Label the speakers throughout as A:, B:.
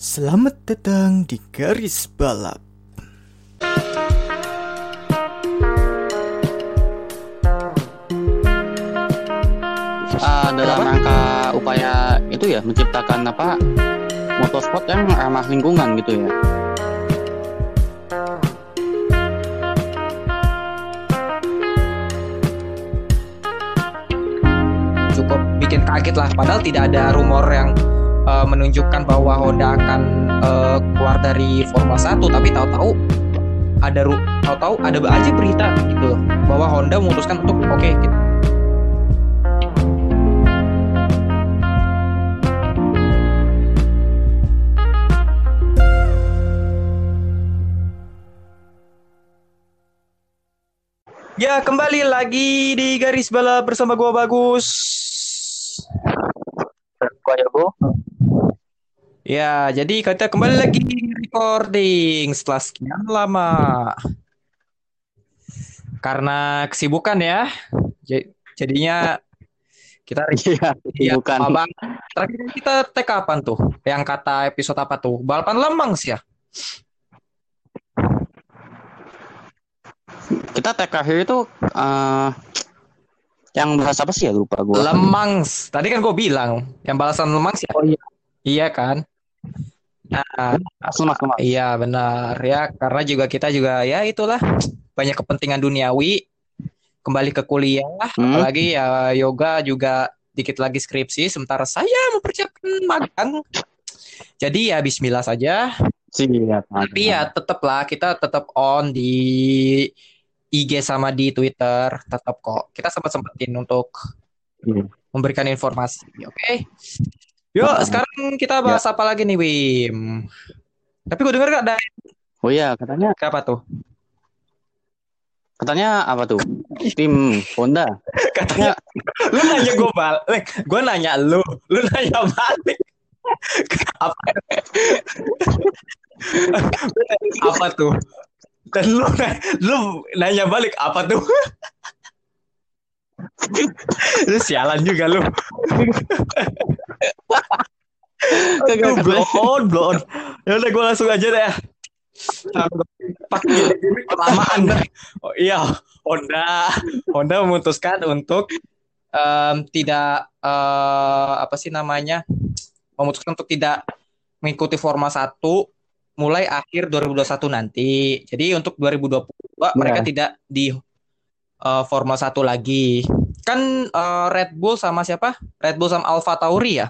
A: Selamat datang di Garis Balap.
B: uh, dalam rangka upaya itu ya menciptakan apa motorsport yang ramah lingkungan gitu ya.
C: cukup bikin kaget lah padahal tidak ada rumor yang uh, menunjukkan bahwa Honda akan uh, keluar dari Formula 1 tapi tahu-tahu ada tahu-tahu ada aja berita gitu bahwa Honda memutuskan untuk oke okay, kita Ya, kembali lagi di garis balap bersama gua Bagus.
B: Gua ya bu.
C: Ya, jadi kita kembali lagi recording setelah sekian lama. Karena kesibukan ya. Jadinya kita
B: iya,
C: ya,
B: bukan.
C: Bang. Terakhir kita tag kapan tuh? Yang kata episode apa tuh? Balapan Lemang sih ya.
B: Kita tag terakhir itu uh, yang bahas apa sih ya lupa gue.
C: Lemangs. Tadi kan gue bilang yang balasan Lemangs ya.
B: Oh iya.
C: Iya kan? Nah,
B: lemas.
C: Iya benar ya karena juga kita juga ya itulah banyak kepentingan duniawi kembali ke kuliah hmm. apalagi ya yoga juga dikit lagi skripsi sementara saya mempersiapkan magang jadi ya Bismillah saja
B: Siap,
C: tapi ya tetaplah kita tetap on di IG sama di Twitter tetap kok kita sempat sempetin untuk hmm. memberikan informasi oke okay? Yuk, sekarang kita bahas ya. apa lagi nih, Wim? Tapi gue denger gak ada.
B: Oh iya, katanya.
C: Apa tuh?
B: Katanya apa tuh? Tim Honda.
C: Katanya. lu nanya gue balik. Gue nanya lu. Lu nanya balik. apa? apa tuh? Dan lu, lu nanya balik apa tuh? lu sialan juga lu. Kagak blow on, blow on. Ya udah gue langsung aja deh. Pakai kelamaan. Oh iya, Honda, Honda memutuskan untuk um, tidak uh, apa sih namanya? Memutuskan untuk tidak mengikuti Forma 1 mulai akhir 2021 nanti. Jadi untuk 2022 yeah. mereka tidak di uh, Forma 1 lagi. Kan uh, Red Bull sama siapa? Red Bull sama Alfa Tauri ya?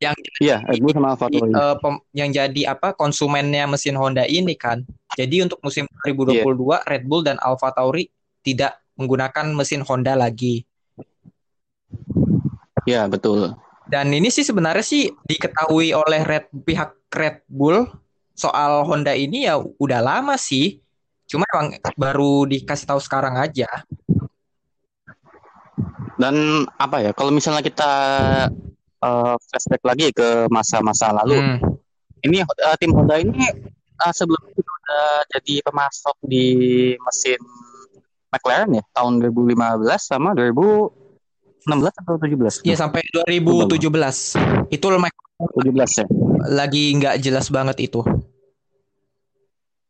C: yang
B: iya Red Bull sama Alfa Tauri.
C: Uh, yang jadi apa konsumennya mesin Honda ini kan. Jadi untuk musim 2022 yeah. Red Bull dan Alfa Tauri tidak menggunakan mesin Honda lagi.
B: Ya, betul.
C: Dan ini sih sebenarnya sih diketahui oleh Red pihak Red Bull soal Honda ini ya udah lama sih. Cuma emang baru dikasih tahu sekarang aja.
B: Dan apa ya, kalau misalnya kita uh, flashback lagi ke masa-masa lalu. Hmm. Ini uh, tim Honda ini uh, sebelum itu udah jadi pemasok di mesin McLaren ya tahun 2015 sama 2016 atau 17?
C: Iya sampai 2017. Itu
B: McLaren 17 ya.
C: Lagi nggak jelas banget itu.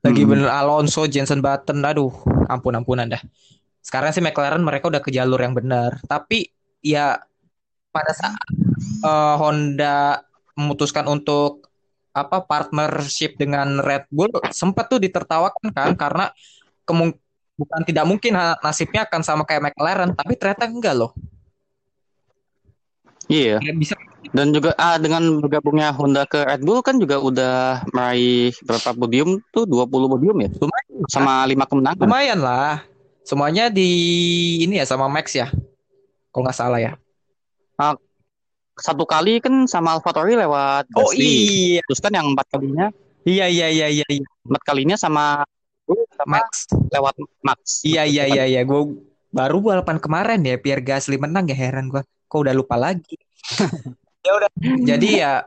C: Lagi hmm. bener Alonso, Jensen Button, aduh, ampun ampunan dah. Sekarang sih McLaren mereka udah ke jalur yang benar, tapi ya pada saat uh, Honda memutuskan untuk apa partnership dengan Red Bull sempat tuh ditertawakan kan karena kemung bukan tidak mungkin nasibnya akan sama kayak McLaren tapi ternyata enggak loh.
B: Iya. Bisa dan juga ah dengan bergabungnya Honda ke Red Bull kan juga udah meraih berapa podium tuh 20 podium ya. Lumayan. Sama lima kemenangan.
C: Lumayan lah. Semuanya di ini ya sama Max ya. Kalau nggak salah ya.
B: Ah, satu kali kan sama AlphaTauri lewat
C: Oh iya.
B: Terus kan yang empat kalinya
C: Iya iya iya iya. iya.
B: Empat kalinya sama sama Max lewat Max.
C: Iya iya iya iya. Gue baru balapan kemarin ya Pierre Gasly menang ya heran gue. Kok udah lupa lagi. ya udah. Jadi ya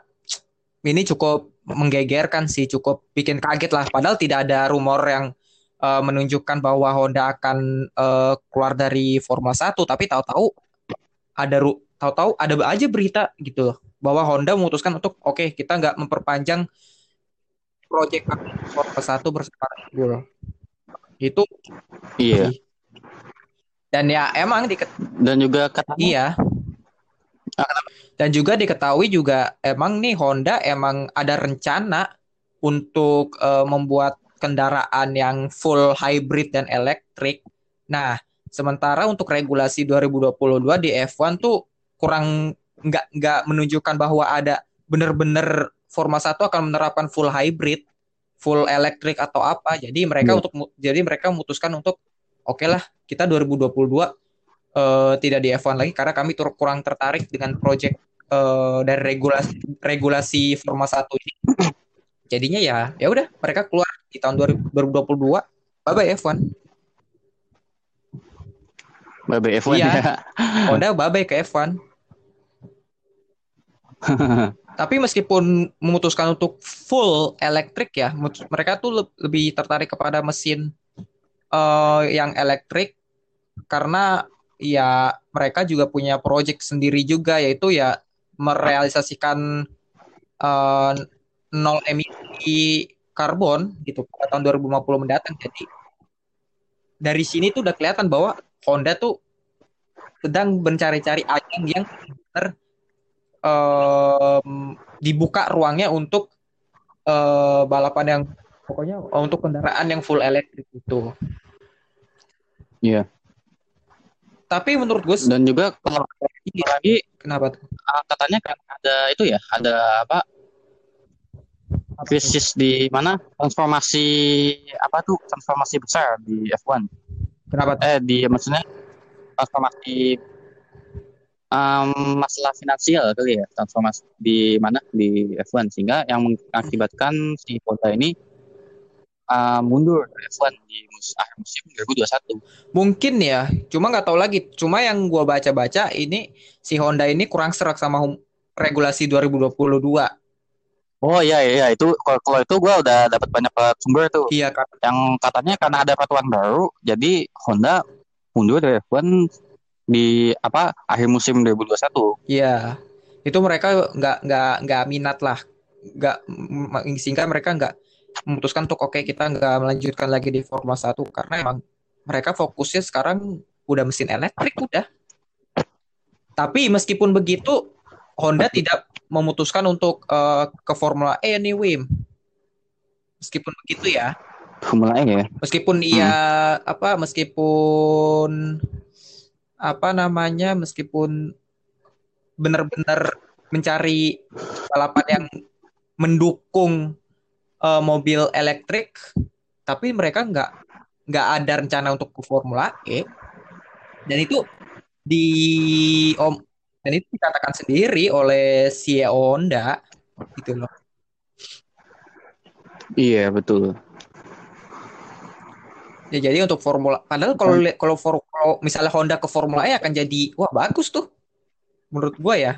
C: ini cukup menggegerkan sih, cukup bikin kaget lah. Padahal tidak ada rumor yang uh, menunjukkan bahwa Honda akan uh, keluar dari Formula 1, tapi tahu-tahu ada ru tahu-tahu ada aja berita gitu loh bahwa Honda memutuskan untuk oke okay, kita nggak memperpanjang proyek Formula satu bersama Red Bull. Itu
B: iya.
C: Dan ya emang di
B: dan juga katanya
C: iya. Dan juga diketahui juga emang nih Honda emang ada rencana untuk uh, membuat kendaraan yang full hybrid dan elektrik. Nah, sementara untuk regulasi 2022 di F1 tuh kurang nggak nggak menunjukkan bahwa ada benar-benar Forma 1 akan menerapkan full hybrid, full elektrik atau apa. Jadi mereka hmm. untuk jadi mereka memutuskan untuk oke okay lah kita 2022 uh, tidak di F1 lagi karena kami tur kurang tertarik dengan project uh, dari regulasi regulasi Forma 1 ini. Jadinya ya ya udah mereka keluar di tahun 2022 bye bye F1.
B: Bye bye F1
C: iya. ya. Honda bye bye ke F1. Tapi meskipun memutuskan untuk full elektrik ya, mereka tuh lebih tertarik kepada mesin uh, yang elektrik karena ya mereka juga punya project sendiri juga yaitu ya merealisasikan uh, nol emisi karbon gitu pada tahun 2050 mendatang. Jadi dari sini tuh udah kelihatan bahwa Honda tuh sedang mencari-cari ajang yang benar um, dibuka ruangnya untuk uh, balapan yang pokoknya untuk kendaraan yang full elektrik itu.
B: Iya.
C: Tapi menurut gue
B: dan juga kalau lagi
C: kenapa tuh?
B: Uh, katanya kan ada itu ya, ada apa? krisis di mana transformasi apa tuh transformasi besar di F1.
C: Kenapa?
B: Tuh? Eh di maksudnya transformasi um, masalah finansial kali ya transformasi di mana di F1 sehingga yang mengakibatkan si Honda ini uh, mundur dari F1 di mus akhir musim 2021.
C: Mungkin ya, cuma nggak tahu lagi. Cuma yang gua baca-baca ini si Honda ini kurang serak sama regulasi 2022.
B: Oh iya iya itu kalau, itu gua udah dapat banyak sumber tuh.
C: Iya kan.
B: Yang katanya karena ada peraturan baru, jadi Honda mundur dari F1 di apa akhir musim 2021.
C: Iya. Itu mereka nggak nggak nggak minat lah. Nggak sehingga mereka nggak memutuskan untuk oke okay, kita nggak melanjutkan lagi di Formula 1 karena emang mereka fokusnya sekarang udah mesin elektrik udah. Tapi meskipun begitu Honda tidak memutuskan untuk uh, ke Formula E anyway. Meskipun begitu ya.
B: Formula E ya.
C: Meskipun hmm. iya apa meskipun apa namanya meskipun benar-benar mencari balapan yang mendukung uh, mobil elektrik tapi mereka nggak nggak ada rencana untuk ke Formula E dan itu di om dan itu dikatakan sendiri oleh CEO Honda gitu loh
B: iya betul
C: Ya jadi untuk Formula padahal kalau kalau kalau misalnya Honda ke Formula E akan jadi wah bagus tuh. Menurut gua ya.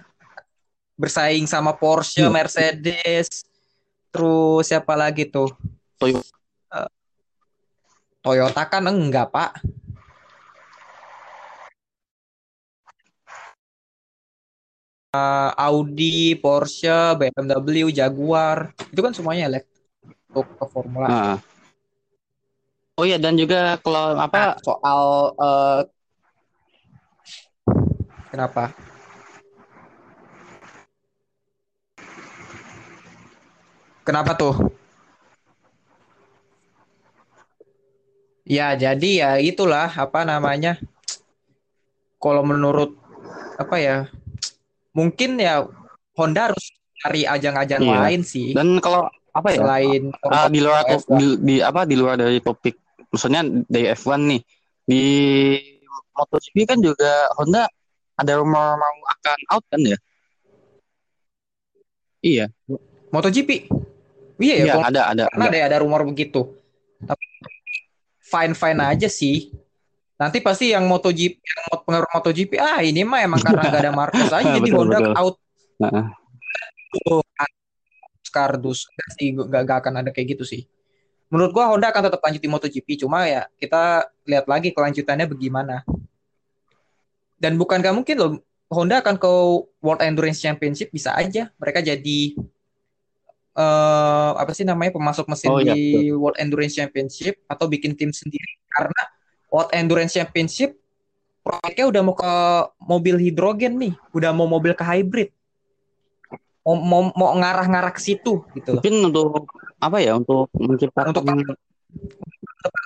C: Bersaing sama Porsche, hmm. Mercedes, terus siapa lagi tuh?
B: Toyota.
C: Uh, Toyota kan enggak, Pak. Uh, Audi, Porsche, BMW, Jaguar, itu kan semuanya elektrik untuk ke Formula. Uh.
B: Oh iya dan juga kalau apa
C: nah, soal uh, kenapa? Kenapa tuh? Ya, jadi ya itulah apa namanya. Kalau menurut apa ya? Mungkin ya Honda harus cari ajang-ajang iya. lain sih.
B: Dan kalau apa ya?
C: Selain
B: uh, di luar di, di apa di luar dari topik maksudnya dari F1 nih di MotoGP kan juga Honda ada rumor mau akan out kan ya? Iya.
C: MotoGP. Iya ya,
B: iya, ada ada
C: ada. ada ada rumor begitu. Tapi fine fine aja sih. Nanti pasti yang MotoGP yang pengaruh MotoGP ah ini mah emang karena gak ada Marquez aja jadi Honda betul. out. Nah. Kardus gak sih gak, gak akan ada kayak gitu sih menurut gua Honda akan tetap lanjut di MotoGP cuma ya kita lihat lagi kelanjutannya bagaimana dan bukan gak mungkin loh Honda akan ke World Endurance Championship bisa aja mereka jadi uh, apa sih namanya pemasok mesin oh, iya, di World Endurance Championship atau bikin tim sendiri karena World Endurance Championship proyeknya udah mau ke mobil hidrogen nih, udah mau mobil ke hybrid. Mau mau, mau ngarah-ngarah ke situ gitu.
B: Mungkin untuk apa ya? Untuk menciptakan untuk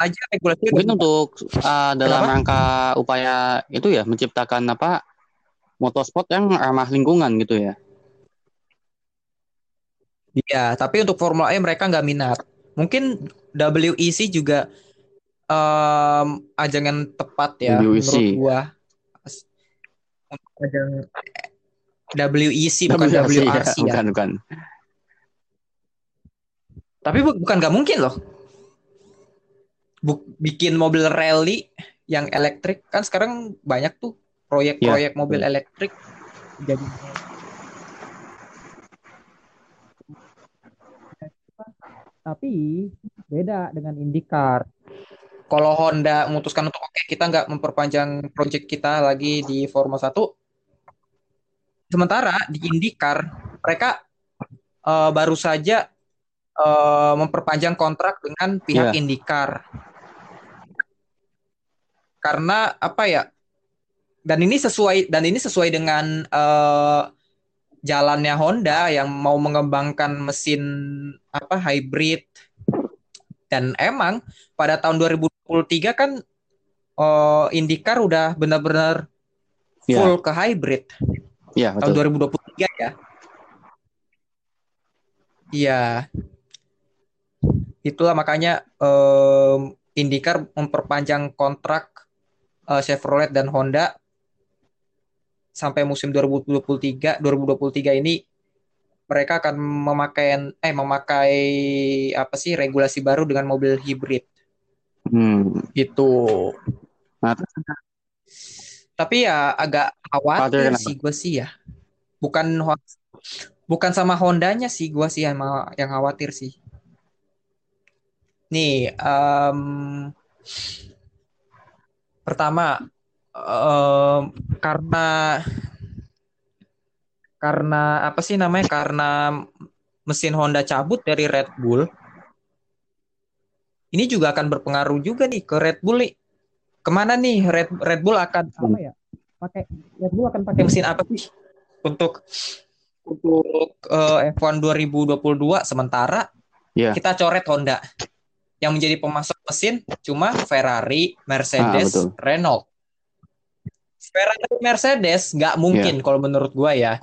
B: aja regulasi mungkin untuk uh, dalam Kenapa? rangka upaya itu ya menciptakan apa motorsport yang ramah lingkungan gitu ya.
C: Iya, tapi untuk Formula E mereka nggak minat. Mungkin WEC juga um, ajang yang tepat ya WEC. menurut gua. Untuk ajang WEC bukan WRC, WRC ya. ya. Bukan, bukan. Tapi bu bukan nggak mungkin loh. Buk bikin mobil rally yang elektrik kan sekarang banyak tuh proyek-proyek yeah. mobil elektrik jadi tapi beda dengan IndyCar. Kalau Honda memutuskan untuk oke okay, kita nggak memperpanjang proyek kita lagi di Formula 1, sementara di IndyCar mereka uh, baru saja uh, memperpanjang kontrak dengan pihak yeah. IndyCar. Karena apa ya? Dan ini sesuai dan ini sesuai dengan uh, jalannya Honda yang mau mengembangkan mesin apa hybrid dan emang pada tahun 2023 kan uh, IndyCar udah benar-benar yeah. full ke hybrid.
B: Iya, yeah,
C: tahun 2023 ya. Iya. Itulah makanya um, IndyCar memperpanjang kontrak uh, Chevrolet dan Honda sampai musim 2023 2023 ini mereka akan memakai eh memakai apa sih regulasi baru dengan mobil hibrid. Hmm. Itu. Nah, tapi ya agak khawatir sih gue sih ya. Bukan bukan sama Hondanya sih gue sih yang yang khawatir sih. Nih, um, pertama um, karena karena apa sih namanya? Karena mesin Honda cabut dari Red Bull ini juga akan berpengaruh juga nih ke Red Bull nih. Ke mana nih Red Red Bull akan apa ya? Pakai Red Bull akan pakai mesin apa sih? Untuk untuk uh, F1 2022 sementara yeah. kita coret Honda. Yang menjadi pemasok mesin cuma Ferrari, Mercedes, ah, Renault. Ferrari Mercedes nggak mungkin yeah. kalau menurut gua ya.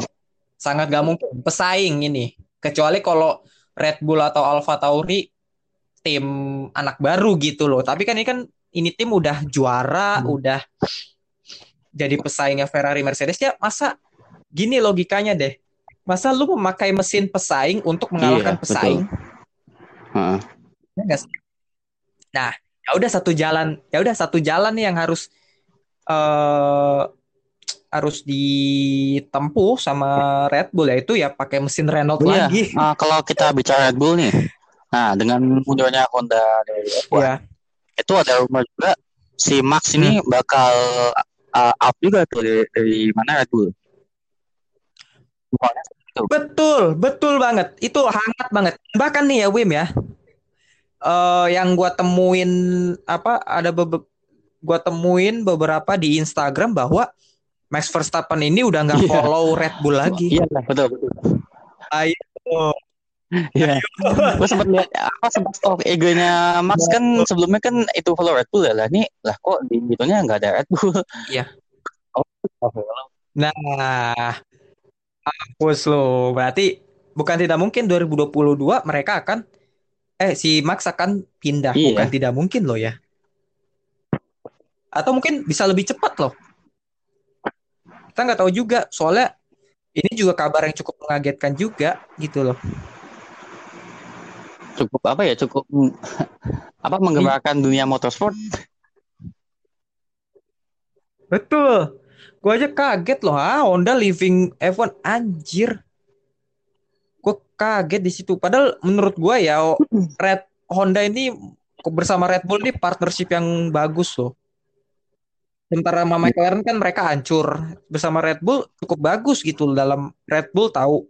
C: Sangat nggak mungkin pesaing ini. Kecuali kalau Red Bull atau Alfa Tauri tim anak baru gitu loh. Tapi kan ini kan ini tim udah juara, hmm. udah jadi pesaingnya Ferrari Mercedes ya masa gini logikanya deh. Masa lu memakai mesin pesaing untuk mengalahkan iya, pesaing? Uh. Ya nah, ya udah satu jalan, ya udah satu jalan nih yang harus uh, harus ditempuh sama Red Bull yaitu ya pakai mesin Renault oh, lagi.
B: Uh, kalau kita bicara Red Bull nih, nah dengan mundurnya Honda dari F1, yeah. itu ada rumor juga si Max ini hmm. bakal uh, up juga tuh dari, dari mana Red Bull.
C: Betul, betul banget. Itu hangat banget. Bahkan nih ya Wim ya, uh, yang gua temuin apa ada beberapa gue temuin beberapa di Instagram bahwa Max Verstappen ini udah nggak yeah. follow Red Bull lagi.
B: Iya yeah, betul betul.
C: Ayo.
B: Iya. gue sempat lihat apa sempat stok egonya Max kan sebelumnya kan itu follow Red Bull ya lah. Nih lah kok di itunya nggak ada Red Bull.
C: Iya. Oh, nah, hapus lo. Berarti bukan tidak mungkin 2022 mereka akan eh si Max akan pindah. Iya. Bukan tidak mungkin loh ya atau mungkin bisa lebih cepat loh. Kita nggak tahu juga. Soalnya ini juga kabar yang cukup mengagetkan juga gitu loh.
B: Cukup apa ya? Cukup apa menggerakkan dunia motorsport?
C: Betul. Gue aja kaget loh. Ah Honda living F1 anjir. Gue kaget di situ. Padahal menurut gue ya Red Honda ini bersama Red Bull ini partnership yang bagus loh sementara sama McLaren kan mereka hancur. Bersama Red Bull cukup bagus gitu dalam Red Bull tahu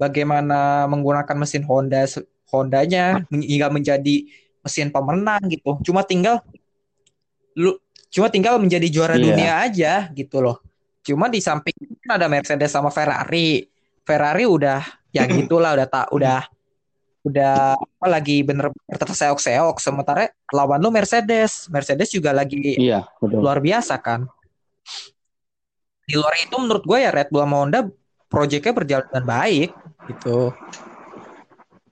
C: bagaimana menggunakan mesin Honda Hondanya hingga menjadi mesin pemenang gitu. Cuma tinggal lu cuma tinggal menjadi juara yeah. dunia aja gitu loh. Cuma di samping ada Mercedes sama Ferrari. Ferrari udah ya gitulah udah tak udah udah apa lagi bener terseok-seok sementara lawan lu Mercedes. Mercedes juga lagi
B: iya, betul.
C: luar biasa kan? Di luar itu menurut gue ya Red Bull sama Honda proyeknya berjalan dengan baik gitu.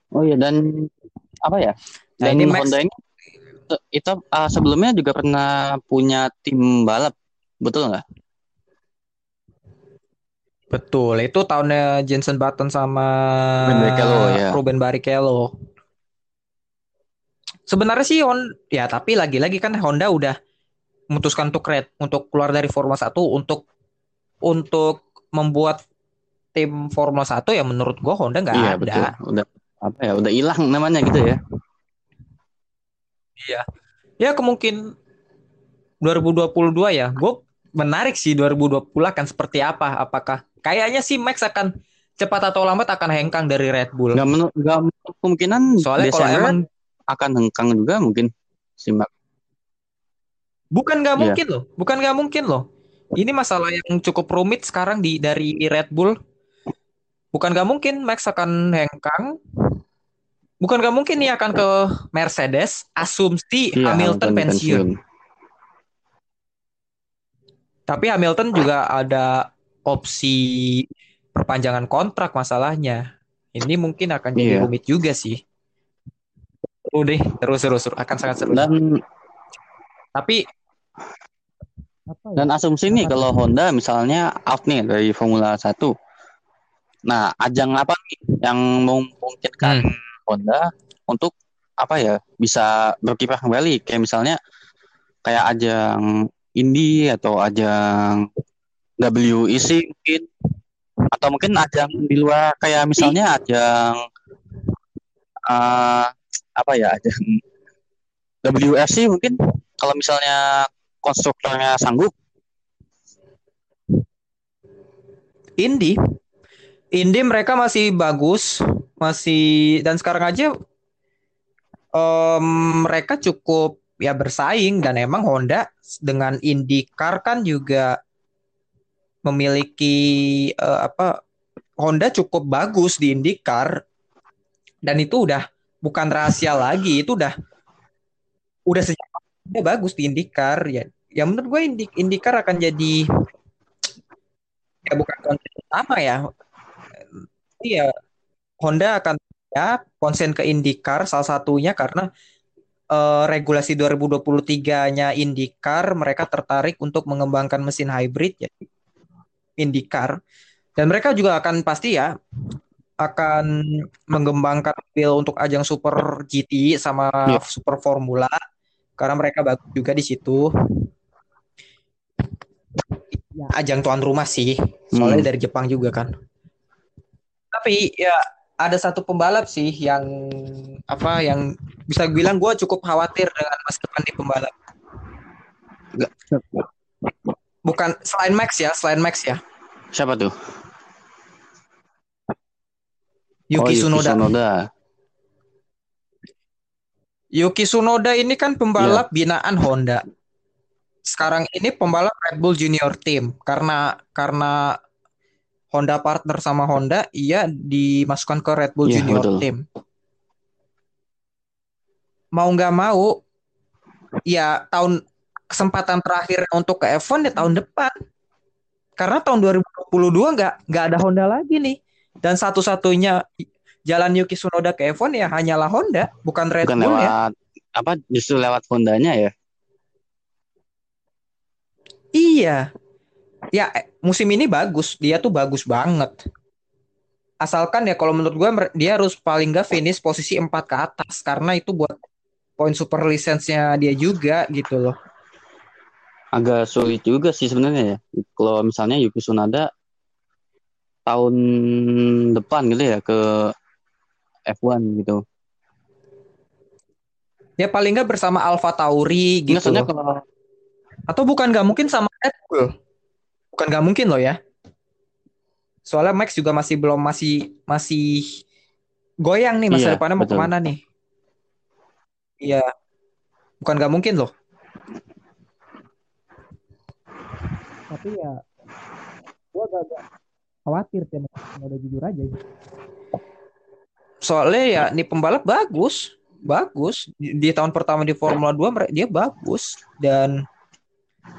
B: Oh iya dan apa ya? Nah, dan ini Honda Max, ini itu uh, sebelumnya juga pernah punya tim balap. Betul nggak
C: Betul, itu tahunnya Jensen Button sama
B: Ruben Barrichello ya.
C: Ruben Barrichello. Sebenarnya sih on ya tapi lagi-lagi kan Honda udah memutuskan untuk red untuk keluar dari Formula 1 untuk untuk membuat tim Formula 1 ya menurut gua Honda nggak iya, ada. Betul.
B: Udah apa ya, udah hilang namanya gitu ya.
C: Iya. Ya kemungkin 2022 ya. Gue menarik sih 2020 akan seperti apa? Apakah Kayaknya sih Max akan cepat atau lambat akan hengkang dari Red Bull.
B: Gak, menurut gak kemungkinan soalnya kalau emang akan hengkang juga mungkin si Max.
C: Bukan gak iya. mungkin loh, bukan gak mungkin loh. Ini masalah yang cukup rumit sekarang di dari Red Bull. Bukan gak mungkin Max akan hengkang. Bukan gak mungkin nih akan ke Mercedes. Asumsi iya, Hamilton, Hamilton pensiun. pensiun. Tapi Hamilton juga ada opsi perpanjangan kontrak masalahnya. Ini mungkin akan jadi yeah. rumit juga sih. Deh, terus terus akan sangat seru.
B: Dan
C: tapi
B: ya? dan asumsi nih kalau Honda misalnya out nih dari Formula 1. Nah, ajang apa nih yang memungkinkan hmm. Honda untuk apa ya bisa berkiprah kembali kayak misalnya kayak ajang Indy atau ajang WEC mungkin. Atau mungkin ajang di luar kayak misalnya ajang uh, apa ya ajang WFC mungkin. Kalau misalnya konstruktornya sanggup.
C: Indi Indi mereka masih bagus masih dan sekarang aja um, mereka cukup ya bersaing. Dan emang Honda dengan IndyCar kan juga memiliki uh, apa Honda cukup bagus di IndyCar. Dan itu udah bukan rahasia lagi. Itu udah udah sejak udah bagus di IndyCar. Ya ya menurut gue Indy, IndyCar akan jadi ya bukan konsen utama ya. Iya Honda akan ya konsen ke IndyCar salah satunya karena uh, regulasi 2023-nya IndyCar mereka tertarik untuk mengembangkan mesin hybrid ya IndyCar dan mereka juga akan pasti ya akan mengembangkan mobil untuk ajang Super GT sama yeah. Super Formula karena mereka bagus juga di situ. Ya, ajang tuan rumah sih, soalnya hmm. dari Jepang juga kan. Tapi ya ada satu pembalap sih yang apa yang bisa bilang gue cukup khawatir dengan masa depan di pembalap. Bukan selain Max ya, selain Max ya.
B: Siapa tuh?
C: Yuki, oh, Tsunoda. Tsunoda. Yuki Tsunoda ini kan pembalap yeah. binaan Honda. Sekarang ini pembalap Red Bull Junior Team karena karena Honda partner sama Honda, ia dimasukkan ke Red Bull yeah, Junior betul. Team. Mau nggak mau, ya tahun kesempatan terakhir untuk ke F1 ya tahun depan. Karena tahun 2022 nggak nggak ada Honda lagi nih. Dan satu-satunya jalan Yuki Tsunoda ke F1 ya hanyalah Honda, bukan Red bukan Bull ya. lewat,
B: ya. Apa justru lewat Hondanya ya?
C: Iya. Ya musim ini bagus, dia tuh bagus banget. Asalkan ya kalau menurut gue dia harus paling gak finish posisi 4 ke atas karena itu buat poin super lisensinya dia juga gitu loh
B: agak sulit juga sih sebenarnya ya. Kalau misalnya Yuki Tsunoda tahun depan gitu ya ke F1 gitu.
C: Ya paling nggak bersama Alfa Tauri gitu. Maksudnya kalau Atau bukan nggak mungkin sama Red Bull? Bukan nggak mungkin loh ya. Soalnya Max juga masih belum masih masih goyang nih masa iya, depannya mau ke mana nih? Iya, bukan nggak mungkin loh. Tapi ya, gua agak khawatir sih udah jujur aja. Soalnya ya, nih pembalap bagus, bagus di, di tahun pertama di Formula 2 dia bagus dan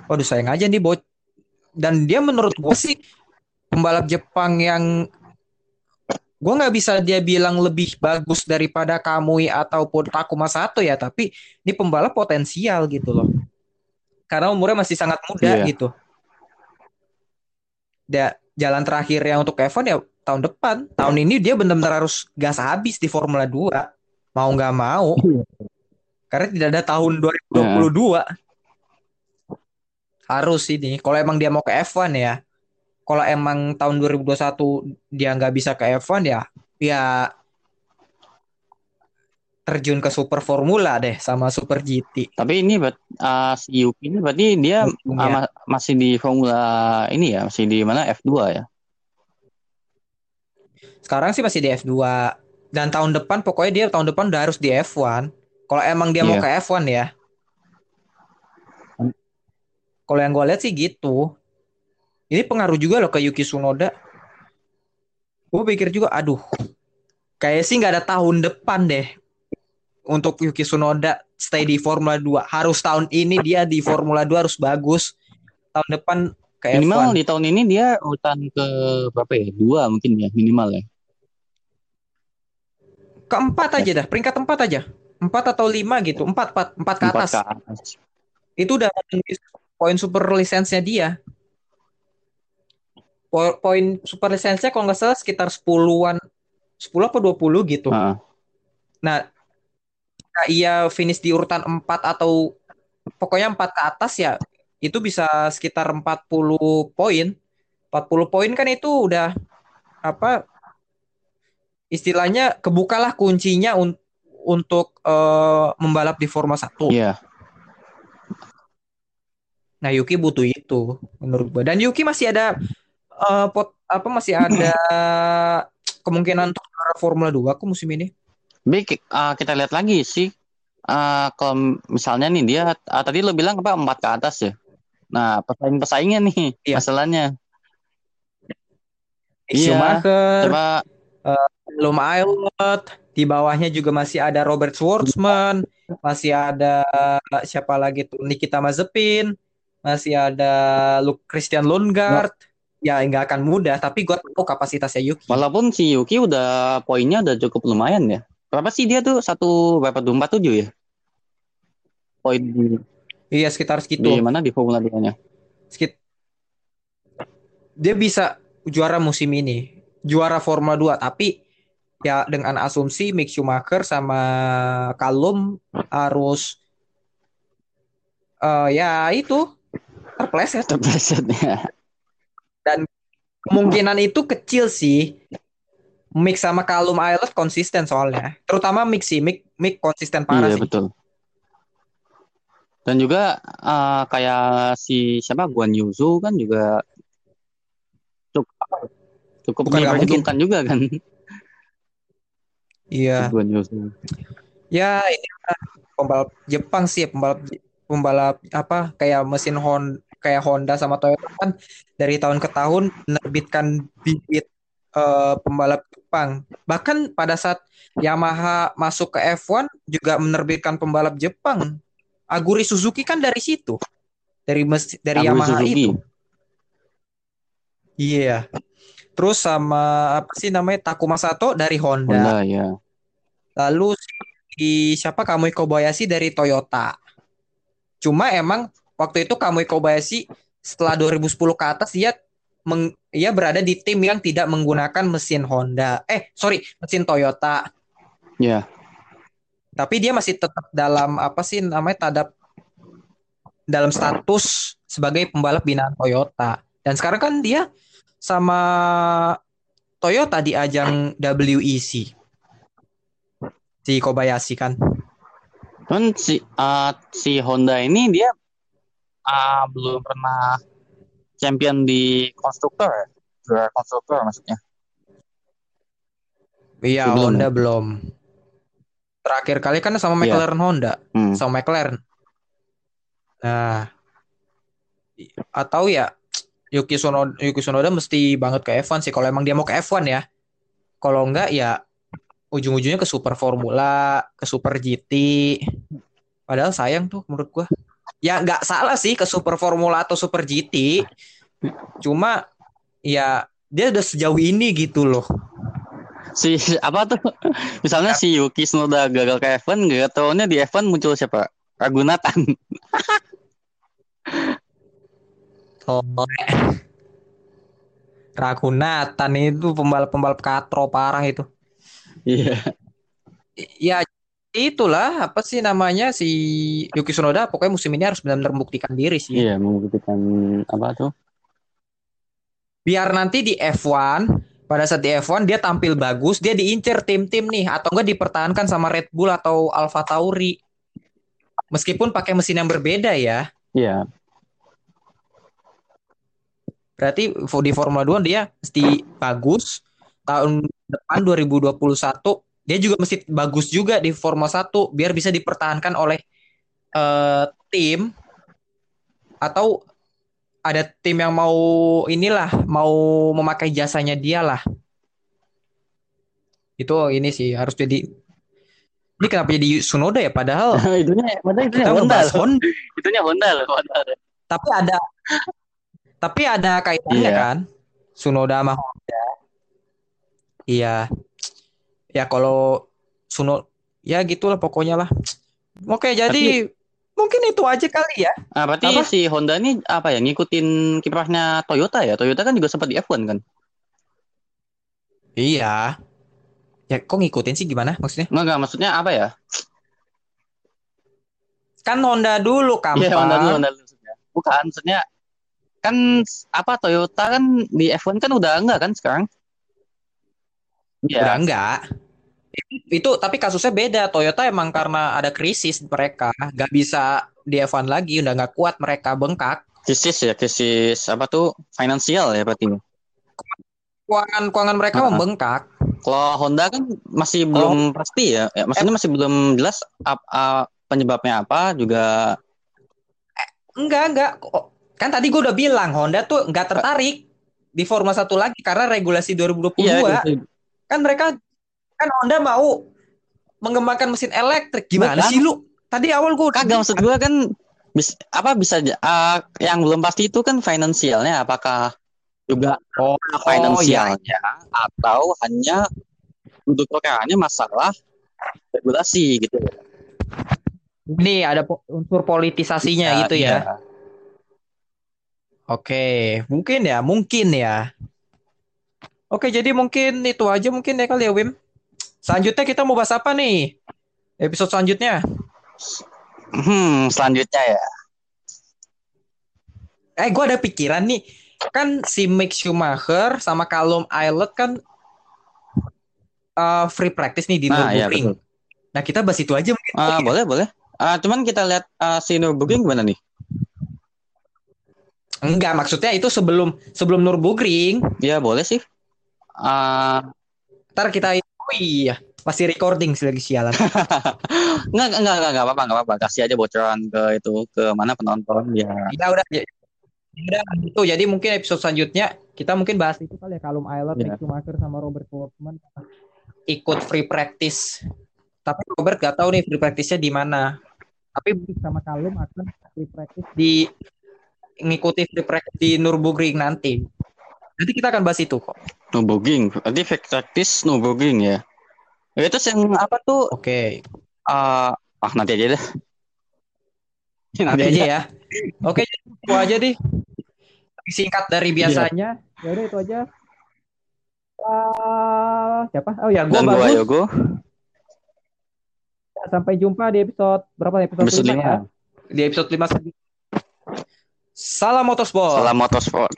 C: waduh sayang aja nih bot dan dia menurut gue sih pembalap Jepang yang gue nggak bisa dia bilang lebih bagus daripada Kamui ataupun Takuma satu ya tapi ini pembalap potensial gitu loh karena umurnya masih sangat muda yeah. gitu da, jalan terakhir yang untuk Evan ya tahun depan tahun ini dia benar-benar harus gas habis di Formula 2 mau nggak mau iya. karena tidak ada tahun 2022 nah. Harus ini kalau emang dia mau ke F1 ya kalau emang tahun 2021 dia nggak bisa ke F1 ya ya terjun ke Super Formula deh sama Super GT.
B: Tapi ini buat uh, si Yuki ini berarti dia uh, ma masih di Formula ini ya, masih di mana F2 ya?
C: Sekarang sih masih di F2 dan tahun depan pokoknya dia tahun depan udah harus di F1. Kalau emang dia yeah. mau iya. ke F1 ya. Kalau yang gue lihat sih gitu. Ini pengaruh juga loh ke Yuki Tsunoda. Gue pikir juga, aduh, kayak sih nggak ada tahun depan deh untuk Yuki Tsunoda stay di Formula 2. Harus tahun ini dia di Formula 2 harus bagus. Tahun depan
B: ke minimal F1. di tahun ini dia urutan ke berapa ya? Dua mungkin ya minimal ya.
C: Keempat aja dah, peringkat empat aja. Empat atau lima gitu, empat, empat, empat ke atas. Empat ke atas. Itu udah poin super lisensinya dia. Poin super lisensinya kalau nggak salah sekitar sepuluhan, sepuluh apa dua puluh gitu. Uh. Nah, ia finish di urutan empat atau pokoknya empat ke atas ya, itu bisa sekitar empat puluh poin. empat puluh poin kan itu udah apa istilahnya kebukalah kuncinya un untuk uh, membalap di Formula 1. Iya. Yeah. Nah, Yuki butuh itu menurut gue. Dan Yuki masih ada uh, pot apa masih ada kemungkinan untuk Formula 2 aku musim ini.
B: Baik, uh, kita lihat lagi sih. Uh, kalau misalnya nih dia uh, tadi lo bilang apa empat ke atas ya. Nah, pesaing-pesaingnya nih iya. masalahnya.
C: Iya. Coba uh, Lum Islet, di bawahnya juga masih ada Robert Schwartzman, masih ada siapa lagi tuh Nikita Mazepin, masih ada Luke Christian Lundgaard. Ya nggak akan mudah, tapi gue tahu kapasitasnya Yuki.
B: Walaupun si Yuki udah poinnya udah cukup lumayan ya. Berapa sih dia tuh satu berapa empat tujuh ya? Poin di
C: Iya sekitar segitu.
B: Di mana di Formula 2-nya?
C: Sekit dia bisa juara musim ini, juara Formula 2, tapi ya dengan asumsi Mick Schumacher sama Kalum harus uh, ya itu terpleset.
B: Terpleset ya.
C: Dan kemungkinan itu kecil sih. Mick sama Kalum Islet konsisten soalnya. Terutama Mick sih. Mick Mick konsisten parah iya, sih.
B: betul. Dan juga uh, kayak si siapa? Guan Yuzu kan juga cukup cukup memungkinkan juga kan?
C: Iya. Ya ini pembalap Jepang sih pembalap pembalap apa kayak mesin Honda kayak Honda sama Toyota kan dari tahun ke tahun menerbitkan bibit uh, pembalap Jepang. Bahkan pada saat Yamaha masuk ke F1 juga menerbitkan pembalap Jepang. Aguri Suzuki kan dari situ. Dari mes dari Aguri Yamaha Suzuki. itu. Iya. Yeah. Terus sama apa sih namanya Takuma Sato dari Honda. Honda ya. Lalu si siapa Kamui Kobayashi dari Toyota. Cuma emang waktu itu Kamui Kobayashi setelah 2010 ke atas dia meng, ia berada di tim yang tidak menggunakan mesin Honda. Eh, sorry, mesin Toyota.
B: Ya. Yeah.
C: Tapi dia masih tetap dalam apa sih namanya tadap dalam status sebagai pembalap binaan Toyota. Dan sekarang kan dia sama Toyota di ajang WEC. Si Kobayashi kan.
B: Cuman si uh, si Honda ini dia uh, belum pernah champion di konstruktor, juara konstruktor maksudnya.
C: Iya, belum. Honda belum. Terakhir kali kan sama iya. McLaren yeah. Honda, hmm. sama McLaren. Nah, atau ya Yuki Tsunoda, Yuki Tsunoda mesti banget ke F1 sih kalau emang dia mau ke F1 ya. Kalau enggak ya ujung-ujungnya ke Super Formula, ke Super GT. Padahal sayang tuh menurut gua. Ya nggak salah sih ke Super Formula atau Super GT. Cuma ya dia udah sejauh ini gitu loh.
B: Si apa tuh? Misalnya si Yuki Tsunoda gagal ke F1, gak taunya di F1 muncul siapa? Ragunatan.
C: oh. Ragunatan itu pembalap-pembalap katro parah itu.
B: Iya.
C: Ya itulah apa sih namanya si Yuki Tsunoda pokoknya musim ini harus benar-benar membuktikan diri sih.
B: Iya, membuktikan apa tuh?
C: Biar nanti di F1 pada saat di F1 dia tampil bagus, dia diincer tim-tim nih atau enggak dipertahankan sama Red Bull atau Alfa Tauri. Meskipun pakai mesin yang berbeda ya.
B: Iya.
C: Berarti di Formula 2 dia mesti bagus tahun depan 2021 dia juga mesti bagus juga di Formula 1 biar bisa dipertahankan oleh uh, tim atau ada tim yang mau inilah mau memakai jasanya dia lah itu ini sih harus jadi ini kenapa jadi Sunoda ya padahal
B: itunya padahal itunya Honda, Honda. itunya Honda loh Honda.
C: tapi ada tapi ada kaitannya yeah. kan Sunoda sama Honda Iya. Ya kalau Suno ya gitulah pokoknya lah. Oke, jadi Tapi, mungkin itu aja kali ya.
B: Ah, berarti apa? si Honda ini apa ya ngikutin kiprahnya Toyota ya? Toyota kan juga sempat di F1 kan?
C: Iya. Ya kok ngikutin sih gimana maksudnya?
B: Enggak, enggak maksudnya apa ya?
C: Kan Honda dulu kan. Iya,
B: Honda dulu, Honda dulu. Bukan, maksudnya kan apa Toyota kan di F1 kan udah enggak kan sekarang?
C: Ya. Udah enggak. Itu tapi kasusnya beda. Toyota emang karena ada krisis mereka nggak bisa di F1 lagi, udah nggak kuat mereka bengkak.
B: Krisis ya, krisis apa tuh finansial ya berarti.
C: Keuangan keuangan mereka uh -huh. membengkak.
B: Kalau Honda kan masih belum pasti ya. ya maksudnya masih belum jelas ap, uh, penyebabnya apa juga.
C: Eh, enggak enggak. Kan tadi gue udah bilang Honda tuh nggak tertarik di Formula 1 lagi karena regulasi 2022. Iya, kan mereka kan Honda mau mengembangkan mesin elektrik gimana Bukan. sih lu tadi awal gue
B: kagak maksud gue kan bis, apa bisa uh, yang belum pasti itu kan finansialnya apakah juga oh, finansialnya oh, iya. atau hanya untuk perkaranya masalah regulasi gitu
C: ini ada unsur politisasinya ya, gitu ya, ya. Oke, mungkin ya, mungkin ya. Oke, jadi mungkin itu aja mungkin ya kali ya, Wim. Selanjutnya kita mau bahas apa nih? Episode selanjutnya.
B: Hmm, selanjutnya ya.
C: Eh, gue ada pikiran nih. Kan si Mick Schumacher sama Callum Aylett kan uh, free practice nih di nah, Nürburgring. Ya, nah, kita bahas itu aja mungkin.
B: Uh, boleh, boleh. Uh, cuman kita lihat uh, si Nürburgring gimana nih?
C: Enggak, maksudnya itu sebelum sebelum Nürburgring.
B: Ya, boleh sih.
C: Uh, Ntar kita oh iya masih recording sih lagi sialan.
B: enggak enggak enggak enggak apa-apa enggak apa-apa kasih aja bocoran ke itu ke mana penonton ya.
C: Ya udah ya, udah itu jadi mungkin episode selanjutnya kita mungkin bahas itu kali ya Kalum Ayler, yeah. Nick Schumacher sama Robert Workman ikut free practice. Tapi Robert gak tahu nih free practice-nya di mana. Tapi sama Kalum akan free practice di ngikuti free practice di Nurburgring nanti. Nanti kita akan bahas itu kok.
B: Snowboarding. Nanti practice snowboarding ya. Ya itu yang apa tuh?
C: Oke. Okay.
B: Uh, ah nanti aja deh.
C: Nanti, aja ya. Oke, okay, itu aja deh. Singkat dari iya. biasanya. Ya udah itu aja. Uh, siapa? Oh ya, gua Dan bagus. Gua Yogo. Sampai jumpa di episode berapa episode, episode 5, 5 ya? Di episode 5 Salam motorsport.
B: Salam motorsport.